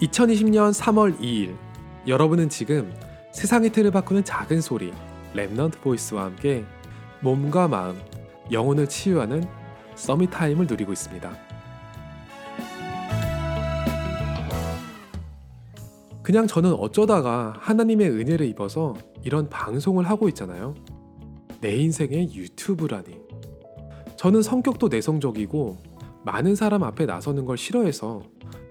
2020년 3월 2일 여러분은 지금 세상의 틀을 바꾸는 작은 소리 Remnant Voice와 함께 몸과 마음, 영혼을 치유하는 Summit Time을 누리고 있습니다. 그냥 저는 어쩌다가 하나님의 은혜를 입어서 이런 방송을 하고 있잖아요. 내 인생의 유튜브라니. 저는 성격도 내성적이고 많은 사람 앞에 나서는 걸 싫어해서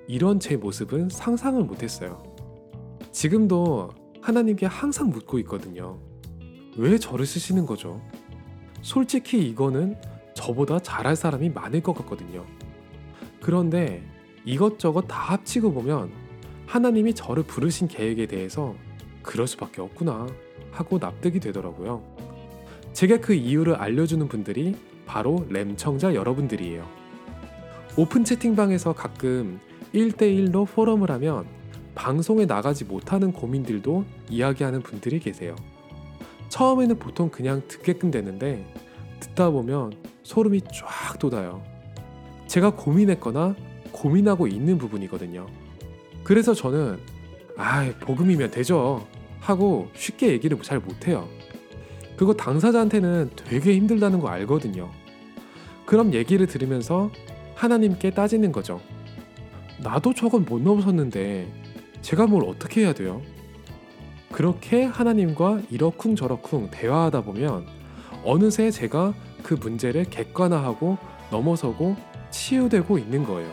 이런 제 모습은 상상을 못했어요. 지금도 하나님께 항상 묻고 있거든요. 왜 저를 쓰시는 거죠? 솔직히 이거는 저보다 잘할 사람이 많을 것 같거든요. 그런데 이것저것 다 합치고 보면 하나님이 저를 부르신 계획에 대해서 그럴 수밖에 없구나 하고 납득이 되더라고요. 제가 그 이유를 알려주는 분들이 바로 램청자 여러분들이에요. 오픈 채팅방에서 가끔 1대1로 포럼을 하면 방송에 나가지 못하는 고민들도 이야기하는 분들이 계세요. 처음에는 보통 그냥 듣게끔 되는데 듣다 보면 소름이 쫙 돋아요. 제가 고민했거나 고민하고 있는 부분이거든요. 그래서 저는 아, 복음이면 되죠. 하고 쉽게 얘기를 잘 못해요. 그거 당사자한테는 되게 힘들다는 거 알거든요. 그럼 얘기를 들으면서 하나님께 따지는 거죠. 나도 저건 못 넘어섰는데 제가 뭘 어떻게 해야 돼요? 그렇게 하나님과 이러쿵저러쿵 대화하다 보면 어느새 제가 그 문제를 객관화하고 넘어서고 치유되고 있는 거예요.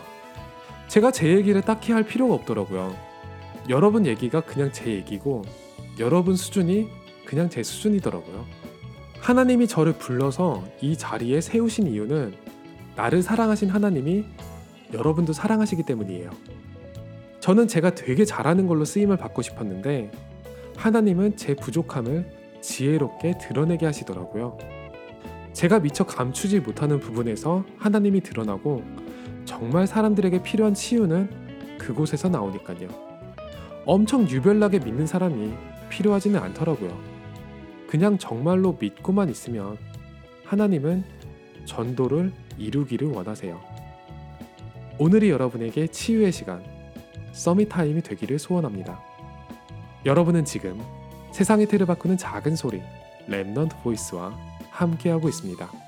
제가 제 얘기를 딱히 할 필요가 없더라고요. 여러분 얘기가 그냥 제 얘기고 여러분 수준이 그냥 제 수준이더라고요. 하나님이 저를 불러서 이 자리에 세우신 이유는 나를 사랑하신 하나님이 여러분도 사랑하시기 때문이에요. 저는 제가 되게 잘하는 걸로 쓰임을 받고 싶었는데 하나님은 제 부족함을 지혜롭게 드러내게 하시더라고요. 제가 미처 감추지 못하는 부분에서 하나님이 드러나고 정말 사람들에게 필요한 치유는 그곳에서 나오니까요. 엄청 유별나게 믿는 사람이 필요하지는 않더라고요. 그냥 정말로 믿고만 있으면 하나님은 전도를 이루기를 원하세요. 오늘이 여러분에게 치유의 시간, Summit Time이 되기를 소원합니다. 여러분은 지금 세상의 틀을 바꾸는 작은 소리, Remnant Voice와 함께하고 있습니다.